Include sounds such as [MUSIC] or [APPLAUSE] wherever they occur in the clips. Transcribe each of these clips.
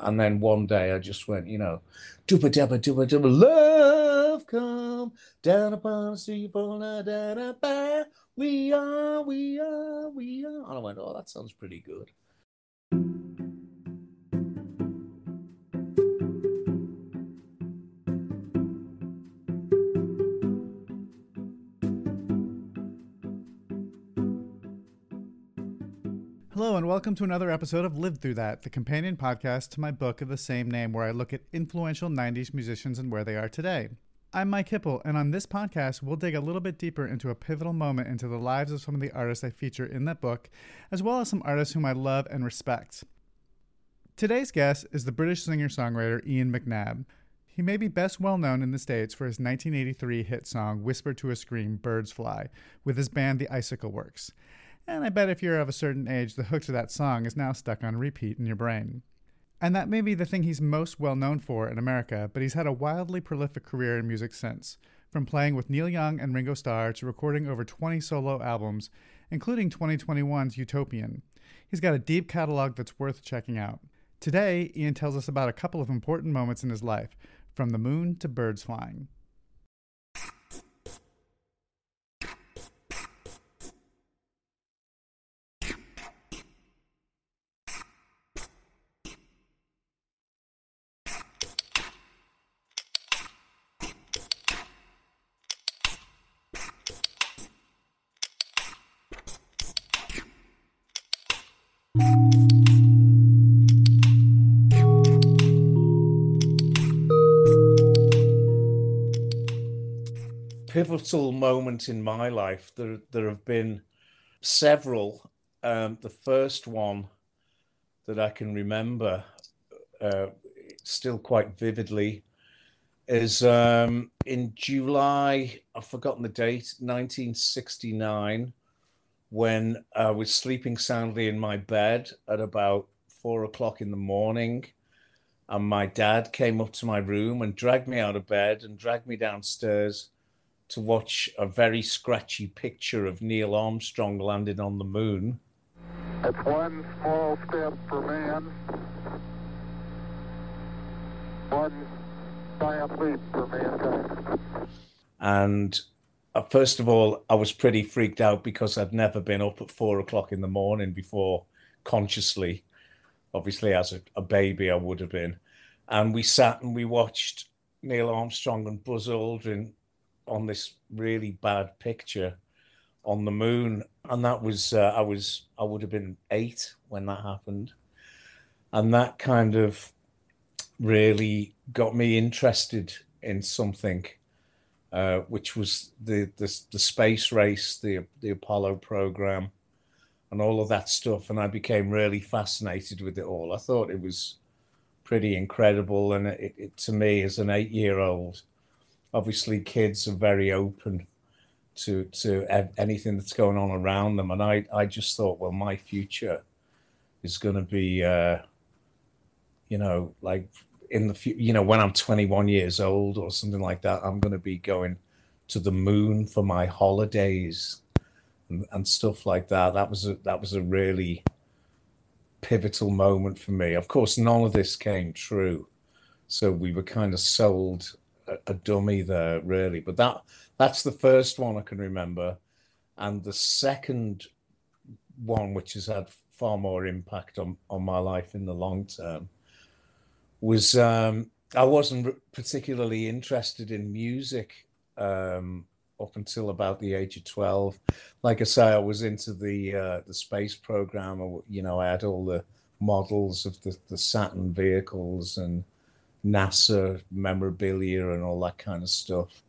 And then one day I just went, you know, dooba dabba dooba dabba, love come down upon the sea, da da da. We are, we are, we are. And I went, oh, that sounds pretty good. Welcome to another episode of Lived Through That, the companion podcast to my book of the same name, where I look at influential 90s musicians and where they are today. I'm Mike Hipple, and on this podcast, we'll dig a little bit deeper into a pivotal moment into the lives of some of the artists I feature in that book, as well as some artists whom I love and respect. Today's guest is the British singer songwriter Ian McNabb. He may be best well known in the States for his 1983 hit song Whisper to a Scream Birds Fly with his band The Icicle Works. And I bet if you're of a certain age, the hook to that song is now stuck on repeat in your brain. And that may be the thing he's most well known for in America, but he's had a wildly prolific career in music since, from playing with Neil Young and Ringo Starr to recording over 20 solo albums, including 2021's Utopian. He's got a deep catalog that's worth checking out. Today, Ian tells us about a couple of important moments in his life, from the moon to birds flying. Pivotal moment in my life. There, there have been several. Um, the first one that I can remember uh, still quite vividly is um, in July, I've forgotten the date, 1969, when I was sleeping soundly in my bed at about four o'clock in the morning. And my dad came up to my room and dragged me out of bed and dragged me downstairs to watch a very scratchy picture of Neil Armstrong landing on the moon. It's one small step for man, one giant leap for mankind. And uh, first of all, I was pretty freaked out because I'd never been up at four o'clock in the morning before consciously. Obviously, as a, a baby, I would have been. And we sat and we watched Neil Armstrong and Buzz Aldrin on this really bad picture on the moon, and that was uh, I was I would have been eight when that happened, and that kind of really got me interested in something, uh, which was the, the the space race, the the Apollo program, and all of that stuff, and I became really fascinated with it all. I thought it was pretty incredible, and it, it to me as an eight year old obviously kids are very open to to anything that's going on around them. And i i just thought well my future is going to be uh you know like in the future, you know when i'm 21 years old or something like that i'm going to be going to the moon for my holidays and, and stuff like that. That was a that was a really pivotal moment for me. Of course none of this came true. So we were kind of sold a, dummy there, really. But that that's the first one I can remember, and the second one, which has had far more impact on on my life in the long term, was um, I wasn't particularly interested in music um, up until about the age of twelve. Like I say, I was into the uh, the space program. You know, I had all the models of the, the Saturn vehicles and NASA memorabilia and all that kind of stuff.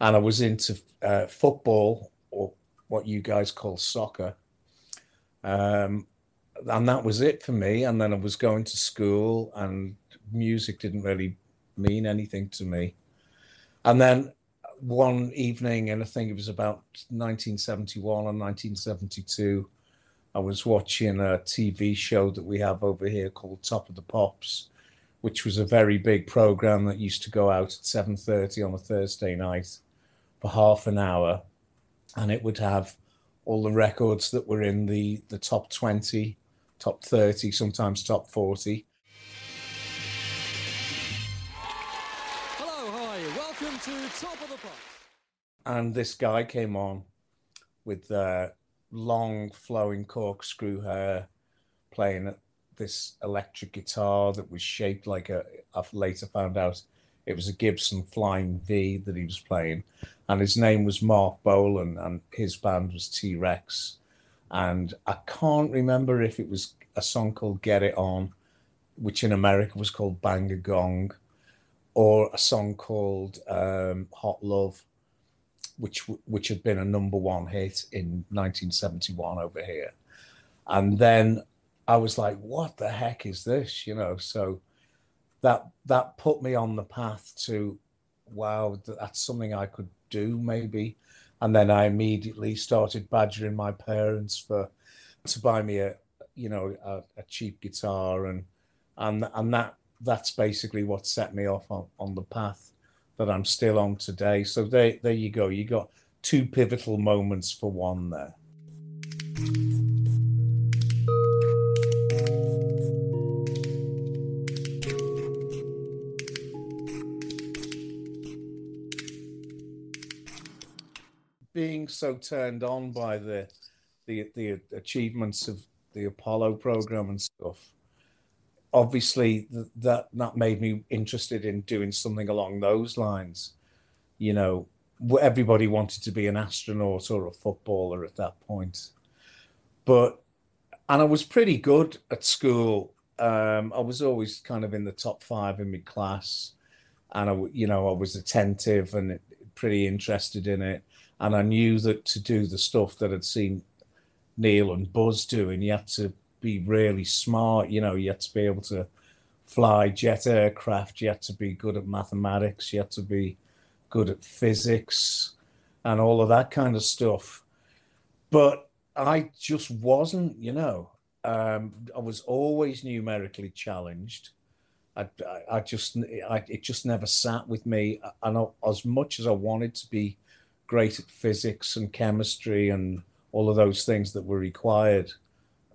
And I was into uh, football or what you guys call soccer. Um, and that was it for me. And then I was going to school, and music didn't really mean anything to me. And then one evening, and I think it was about 1971 or 1972, I was watching a TV show that we have over here called Top of the Pops which was a very big program that used to go out at 7.30 on a thursday night for half an hour. And it would have all the records that were in the, the top 20 top 30 sometimes top 40 hello hi welcome to top of the and this guy came on with uh, long flowing corkscrew hair playing at this electric guitar that was shaped like a i've later found out it was a gibson flying v that he was playing. And his name was marc bolan and his band was t-rex. And i can't remember if it was a song called get it on which in america was called bang a gong or a song called um, hot love which which had been a number one hit in 1971 over here, and then I was like, "What the heck is this?" You know. So that that put me on the path to, wow, that's something I could do maybe, and then I immediately started badgering my parents for to buy me a you know a, a cheap guitar and and and that that's basically what set me off on, on the path that I'm still on today. So there, there you go. You got two pivotal moments for one there. Being so turned on by the the the achievements of the Apollo program and stuff, obviously th- that that made me interested in doing something along those lines. You know everybody wanted to be an astronaut or a footballer at that point. But and i was pretty good at school. Um, i was always kind of in the top five in my class. And I, you know i was attentive and pretty interested in it and i knew that to do the stuff that i'd seen neil and buzz doing you had to be really smart. You know, you had to be able to fly jet aircraft. You had to be good at mathematics. You had to be good at physics and all of that kind of stuff. But I just wasn't, you know. Um, I was always numerically challenged. I, I, I just, I, it just never sat with me. And I, as much as I wanted to be great at physics and chemistry and all of those things that were required,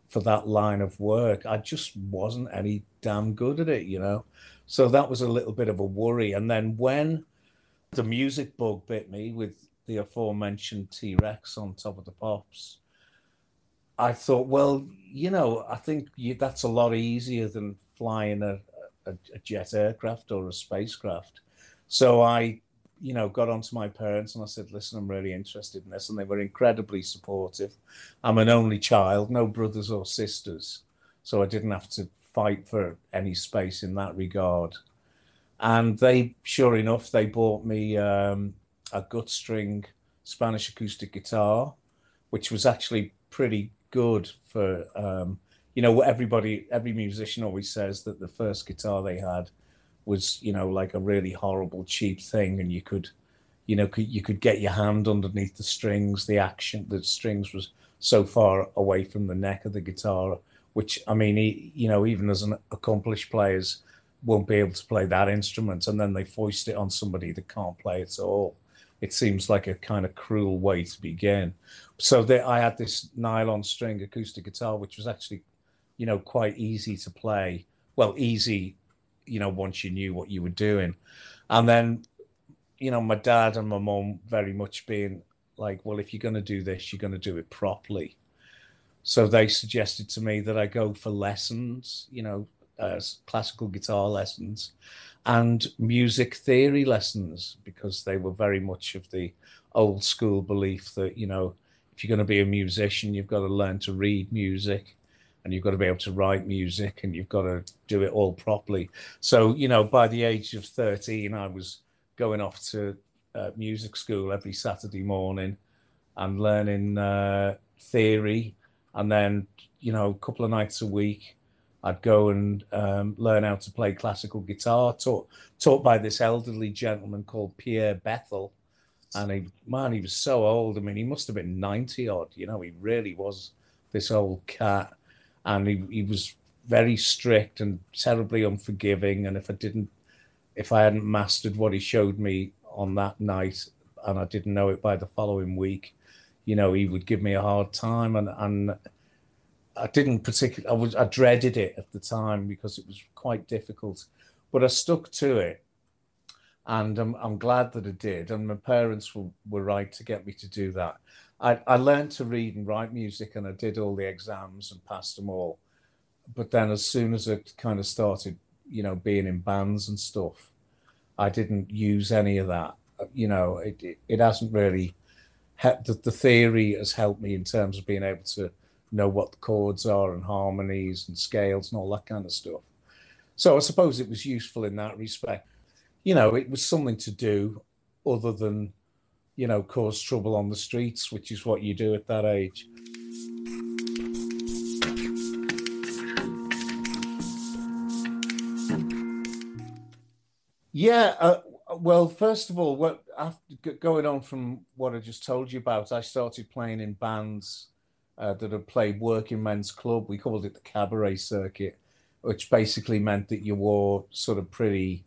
for that line of work. I just wasn't any damn good at it, you know. So that was a little bit of a worry. And then when the music bug bit me with the aforementioned T Rex on top of the pops, I thought, well, you know, I think you, that's a lot easier than flying a, a, a jet aircraft or a spacecraft. So I you know, got onto my parents and I said, listen, I'm really interested in this. And they were incredibly supportive. I'm an only child, no brothers or sisters. So I didn't have to fight for any space in that regard. And they, sure enough, they bought me um, a gut string Spanish acoustic guitar, which was actually pretty good for, um, you know, everybody, every musician always says that the first guitar they had was you know like a really horrible cheap thing and you could you know could, you could get your hand underneath the strings the action the strings was so far away from the neck of the guitar which i mean he, you know even as an accomplished players won't be able to play that instrument and then they foist it on somebody that can't play at all. It seems like a kind of cruel way to begin. So they, i had this nylon string acoustic guitar which was actually you know quite easy to play. Well easy you know, once you knew what you were doing. And then, you know, my dad and my mom very much being like, well, if you're going to do this, you're going to do it properly. So they suggested to me that I go for lessons, you know, uh, classical guitar lessons and music theory lessons because they were very much of the old school belief that, you know, if you're going to be a musician, you've got to learn to read music and you've got to be able to write music and you've got to do it all properly. So, you know, by the age of 13, I was going off to uh, music school every Saturday morning and learning uh, theory. And then, you know, a couple of nights a week, I'd go and um, learn how to play classical guitar, taught, taught by this elderly gentleman called Pierre Bethel. And he, man, he was so old. I mean, he must have been 90 odd, you know, he really was this old cat and he, he was very strict and terribly unforgiving. And if I didn't, if I hadn't mastered what he showed me on that night, and I didn't know it by the following week, you know, he would give me a hard time, and and I didn't particularly, I was, I dreaded it at the time because it was quite difficult, but I stuck to it. and I'm, I'm glad that I did. And my parents were, were right to get me to do that. I, I learned to read and write music, and I did all the exams and passed them all. But then, as soon as I kind of started, you know, being in bands and stuff, I didn't use any of that. You know, it it, it hasn't really. The, the theory has helped me in terms of being able to know what the chords are and harmonies and scales and all that kind of stuff. So I suppose it was useful in that respect. You know, it was something to do other than, you know, cause trouble on the streets, which is what you do at that age. Yeah, uh, well, first of all, what after going on from what I just told you about, I started playing in bands uh, that had played working men's club. We called it the cabaret circuit, which basically meant that you wore sort of pretty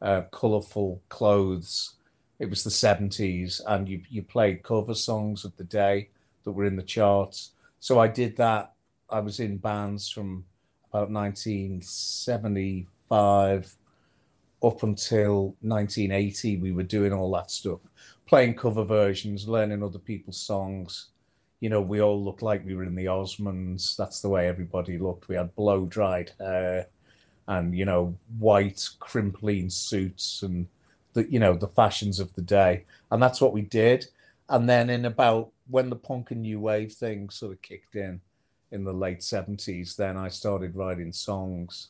uh, colourful clothes. It was the 70s, and you, you played cover songs of the day that were in the charts. So I did that. I was in bands from about 1975 up until 1980. We were doing all that stuff, playing cover versions, learning other people's songs. You know, we all looked like we were in the Osmonds. That's the way everybody looked. We had blow dried hair and you know white Crimplene suits and the you know the fashions of the day. And that's what we did. And then in about when the punk and new wave thing sort of kicked in in the late 70s then i started writing songs.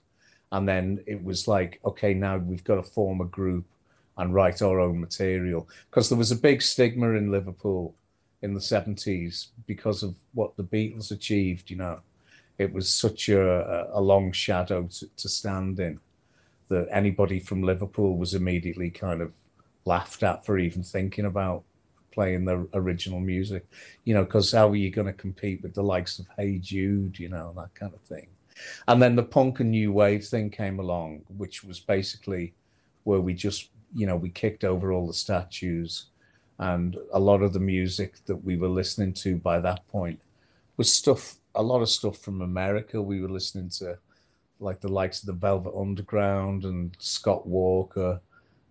And then it was like okay now we've got to form a group and write our own material. Because there was a big stigma in liverpool in the 70s because of what the beatles achieved you know. It was such a, a long shadow to, to stand in that anybody from Liverpool was immediately kind of laughed at for even thinking about playing the original music, you know, because how are you going to compete with the likes of Hey Jude, you know, that kind of thing. And then the punk and new wave thing came along, which was basically where we just, you know, we kicked over all the statues and a lot of the music that we were listening to by that point was stuff a lot of stuff from America. We were listening to like the likes of the Velvet Underground and Scott Walker,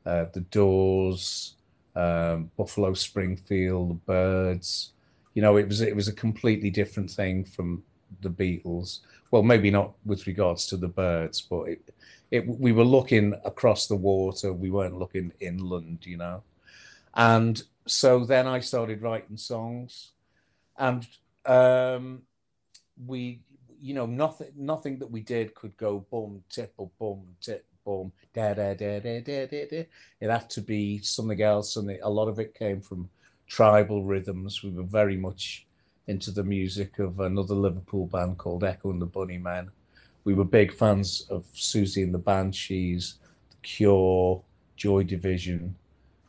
uh, the Doors, um, Buffalo Springfield, the Byrds. You know, it was it was a completely different thing from the Beatles. Well, maybe not with regards to the Byrds, but it, it we were looking across the water. We weren't looking inland, you know. And so then I started writing songs, and um, we you know nothing nothing that we did could go boom tip or boom tip boom da da da da da da da. It had to be something else, and a lot of it came from tribal rhythms. We were very much into the music of another Liverpool band called Echo and the Bunnymen. We were big fans of Siouxsie and the Banshees, The Cure, Joy Division,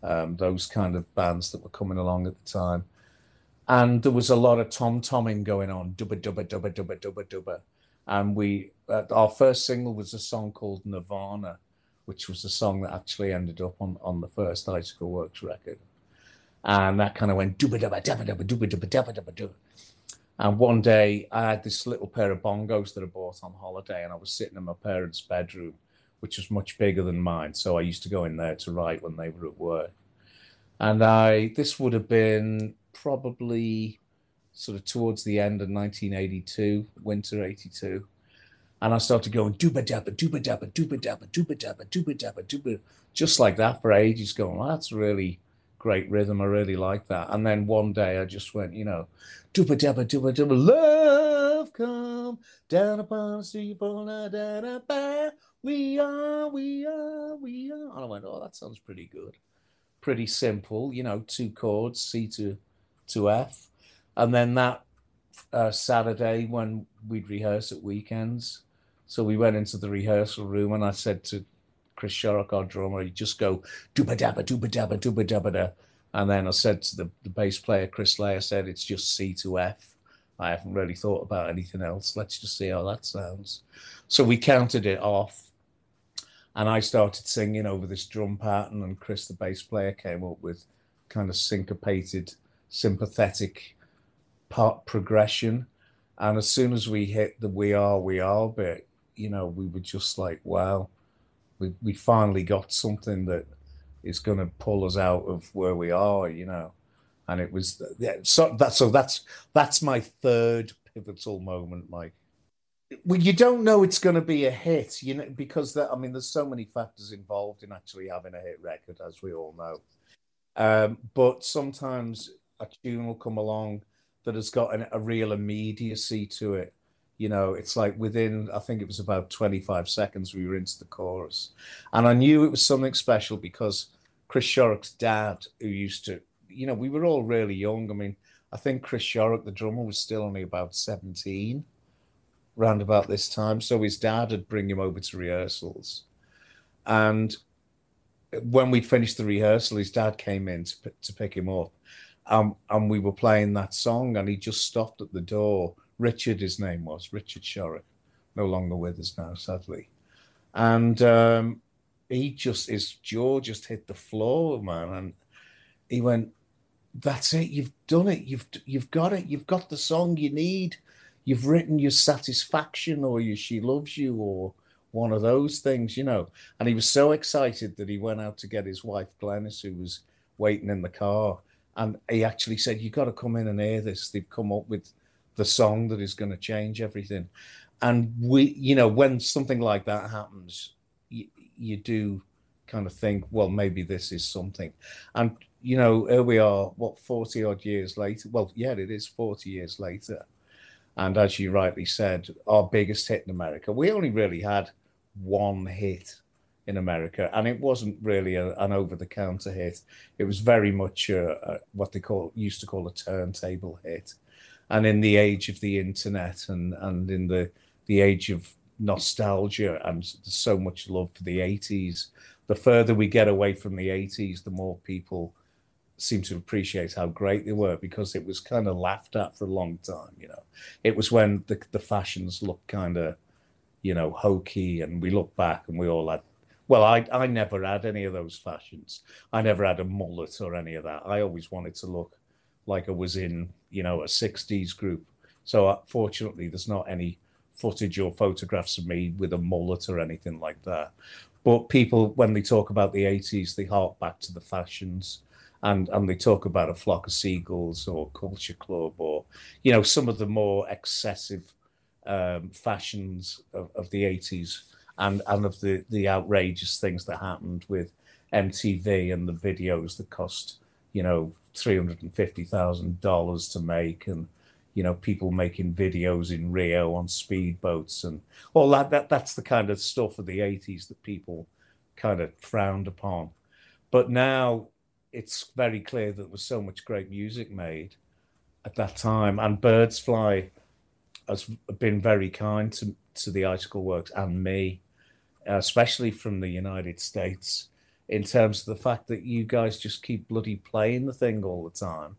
um, those kind of bands that were coming along at the time and there was a lot of tom tomming going on, dubba dubba dubba dubba dubba dubba. And we, uh, our first single was a song called Nirvana, which was the song that actually ended up on, on the first Icicle Works record. And that kind of went dubba dubba dubba dubba dubba dubba dubba dubba dubba. And one day I had this little pair of bongos that I bought on holiday, and I was sitting in my parents' bedroom, which was much bigger than mine. So I used to go in there to write when they were at work. And I, this would have been probably sort of towards the end of 1982, winter 82. And I started going dooba dabba, dooba dabba, dooba dabba, dooba dabba, dooba dabba, dooba, just like that for ages, going, well, that's really great rhythm. I really like that. And then one day I just went, you know, dooba dabba, dooba dabba, love come down upon da we are, we are, we are. And I went, oh, that sounds pretty good. Pretty simple, you know, two chords, C to to F. And then that uh, Saturday when we'd rehearse at weekends, so we went into the rehearsal room and I said to Chris Shorrock, our drummer, you just go dooba dabba, dooba dabba, dooba dabba da. And then I said to the, the bass player, Chris Layhe, I said, it's just C to F. I haven't really thought about anything else. Let's just see how that sounds. So we counted it off and I started singing over this drum pattern, and Chris, the bass player, came up with kind of syncopated sympathetic part progression. And as soon as we hit the we are, we are bit, you know, we were just like, wow, we, we finally got something that is going to pull us out of where we are, you know. And it was yeah, so that so that's that's my third pivotal moment, Mike. Well, you don't know it's going to be a hit, you know, because that, I mean, there's so many factors involved in actually having a hit record, as we all know. Um, but sometimes a tune will come along that has got an, a real immediacy to it. You know, it's like within, I think it was about 25 seconds, we were into the chorus. And I knew it was something special because Chris Shorrock's dad, who used to, you know, we were all really young. I mean, I think Chris Shorrock, the drummer, was still only about 17 round about this time. So his dad would bring him over to rehearsals. And when we'd finished the rehearsal, his dad came in to, to pick him up. Um, and we were playing that song, and he just stopped at the door. Richard, his name was Richard Shorrock, no longer with us now, sadly. And um, he just, his jaw just hit the floor, man. And he went, "That's it. You've done it. You've you've got it. You've got the song you need. You've written your satisfaction, or your she loves you, or." one of those things, you know. And he was so excited that he went out to get his wife Glenys, who was waiting in the car, and he actually said, You've got to come in and hear this. They've come up with the song that is going to change everything." And we, you know, when something like that happens, you, you do kind of think, well, maybe this is something. And you know, here we are, what forty odd years later. Well, yeah, it is forty years later. And as you rightly said, our biggest hit in America, we only really had one hit in America, and it wasn't really a, an over-the-counter hit. It was very much a, a, what they call used to call a turntable hit. And in the age of the internet and and in the the age of nostalgia and so much love for the 80s, the further we get away from the 80s, the more people seem to appreciate how great they were because it was kind of laughed at for a long time. You know, it was when the the fashions looked kind of you know, hokey, and we look back and we all had. Well, I I never had any of those fashions. I never had a mullet or any of that. I always wanted to look like I was in, you know, a '60s group. So uh, fortunately, there's not any footage or photographs of me with a mullet or anything like that. But people, when they talk about the '80s, they hark back to the fashions and and they talk about a flock of seagulls or culture club or you know some of the more excessive um, fashions of, of, the 80s and, and of the, the outrageous things that happened with MTV and the videos that cost, you know, $350,000 to make and, you know, people making videos in Rio on speedboats and all that, that. That's the kind of stuff of the 80s that people kind of frowned upon. But now it's very clear that there was so much great music made at that time. And Birds Fly has been very kind to, to the Icicle Works and me, especially from the United States, in terms of the fact that you guys just keep bloody playing the thing all the time.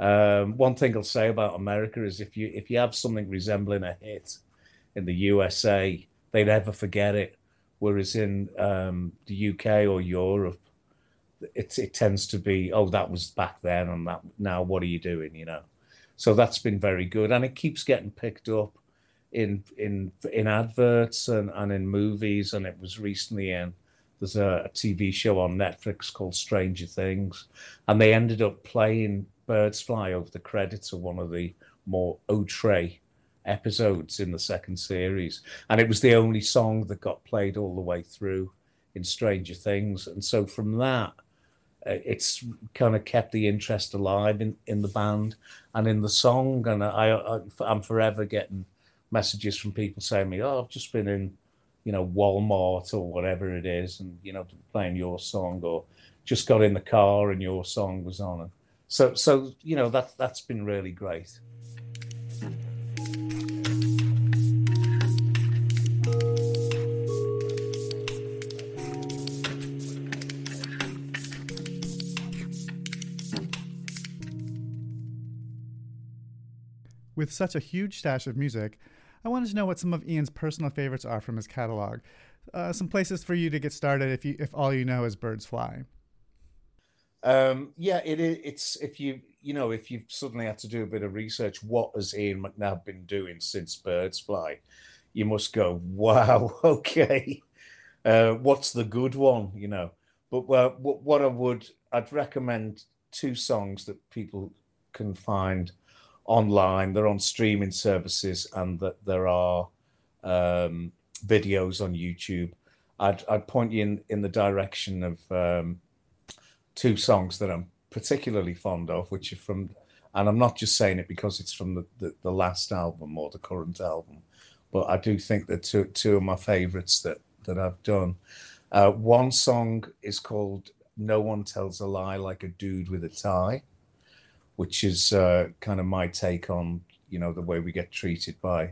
Um, one thing I'll say about America is if you if you have something resembling a hit in the USA, they never forget it. Whereas in um, the UK or Europe, it it tends to be, oh, that was back then, and that now what are you doing? You know. So that's been very good, and it keeps getting picked up in in in adverts and, and in movies. And it was recently in there's a, a TV show on Netflix called Stranger Things, and they ended up playing Birds Fly over the credits of one of the more outre episodes in the second series, and it was the only song that got played all the way through in Stranger Things. And so from that, uh, it's kind of kept the interest alive in, in the band and in the song. And I, I, I'm forever getting messages from people saying me, "Oh, I've just been in, you know, Walmart or whatever it is, and you know, playing your song, or just got in the car and your song was on." And so, so you know, that that's been really great. With such a huge stash of music, I wanted to know what some of Ian's personal favorites are from his catalog. Uh, some places for you to get started if you if all you know is birds fly. Um, yeah, it is. It's if you you know if you've suddenly had to do a bit of research, what has Ian McNabb been doing since Birds Fly? You must go, [LAUGHS] wow, okay. Uh, what's the good one? You know, but what, what I would, I'd recommend two songs that people can find online. They're on streaming services, and that there are um, videos on YouTube. I'd, I'd point you in, in the direction of um, two songs that I'm particularly fond of, which are from, and I'm not just saying it because it's from the, the, the last album or the current album, but I do think that two, two of my favorites that, that I've done. Uh, one song is called No One Tells a Lie Like a Dude with a Tie, which is uh, kind of my take on, you know, the way we get treated by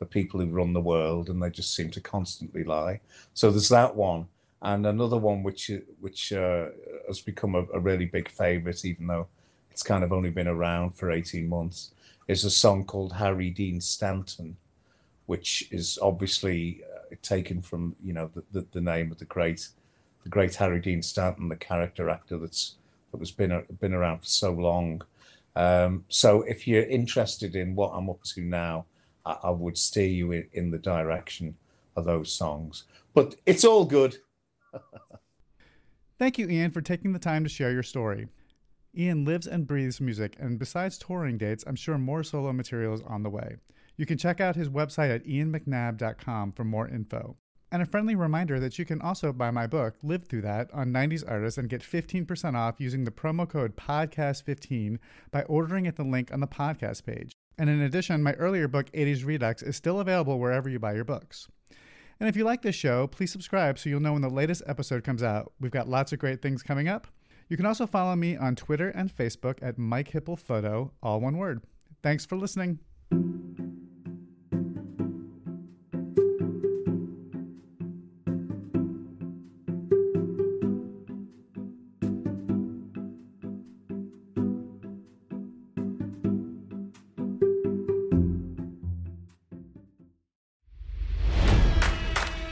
the people who run the world and they just seem to constantly lie. So there's that one. And another one which which uh, has become a, a really big favorite, even though it's kind of only been around for 18 months, is a song called Harry Dean Stanton, which is obviously uh, taken from you know the, the, the, name of the great the great Harry Dean Stanton, the character actor that's that was been been around for so long. Um, so if you're interested in what I'm up to now, I, I would steer you in, in the direction of those songs. But it's all good. [LAUGHS] Thank you, Ian, for taking the time to share your story. Ian lives and breathes music, and besides touring dates, I'm sure more solo material is on the way. You can check out his website at ianmcnabb.com for more info. And a friendly reminder that you can also buy my book, Lived Through That, on 90s Artists and get 15% off using the promo code PODCAST15 by ordering at the link on the podcast page. And in addition, my earlier book, 80s Redux, is still available wherever you buy your books. And if you like this show, please subscribe so you'll know when the latest episode comes out. We've got lots of great things coming up. You can also follow me on Twitter and Facebook at Mike Hipple Photo, all one word. Thanks for listening.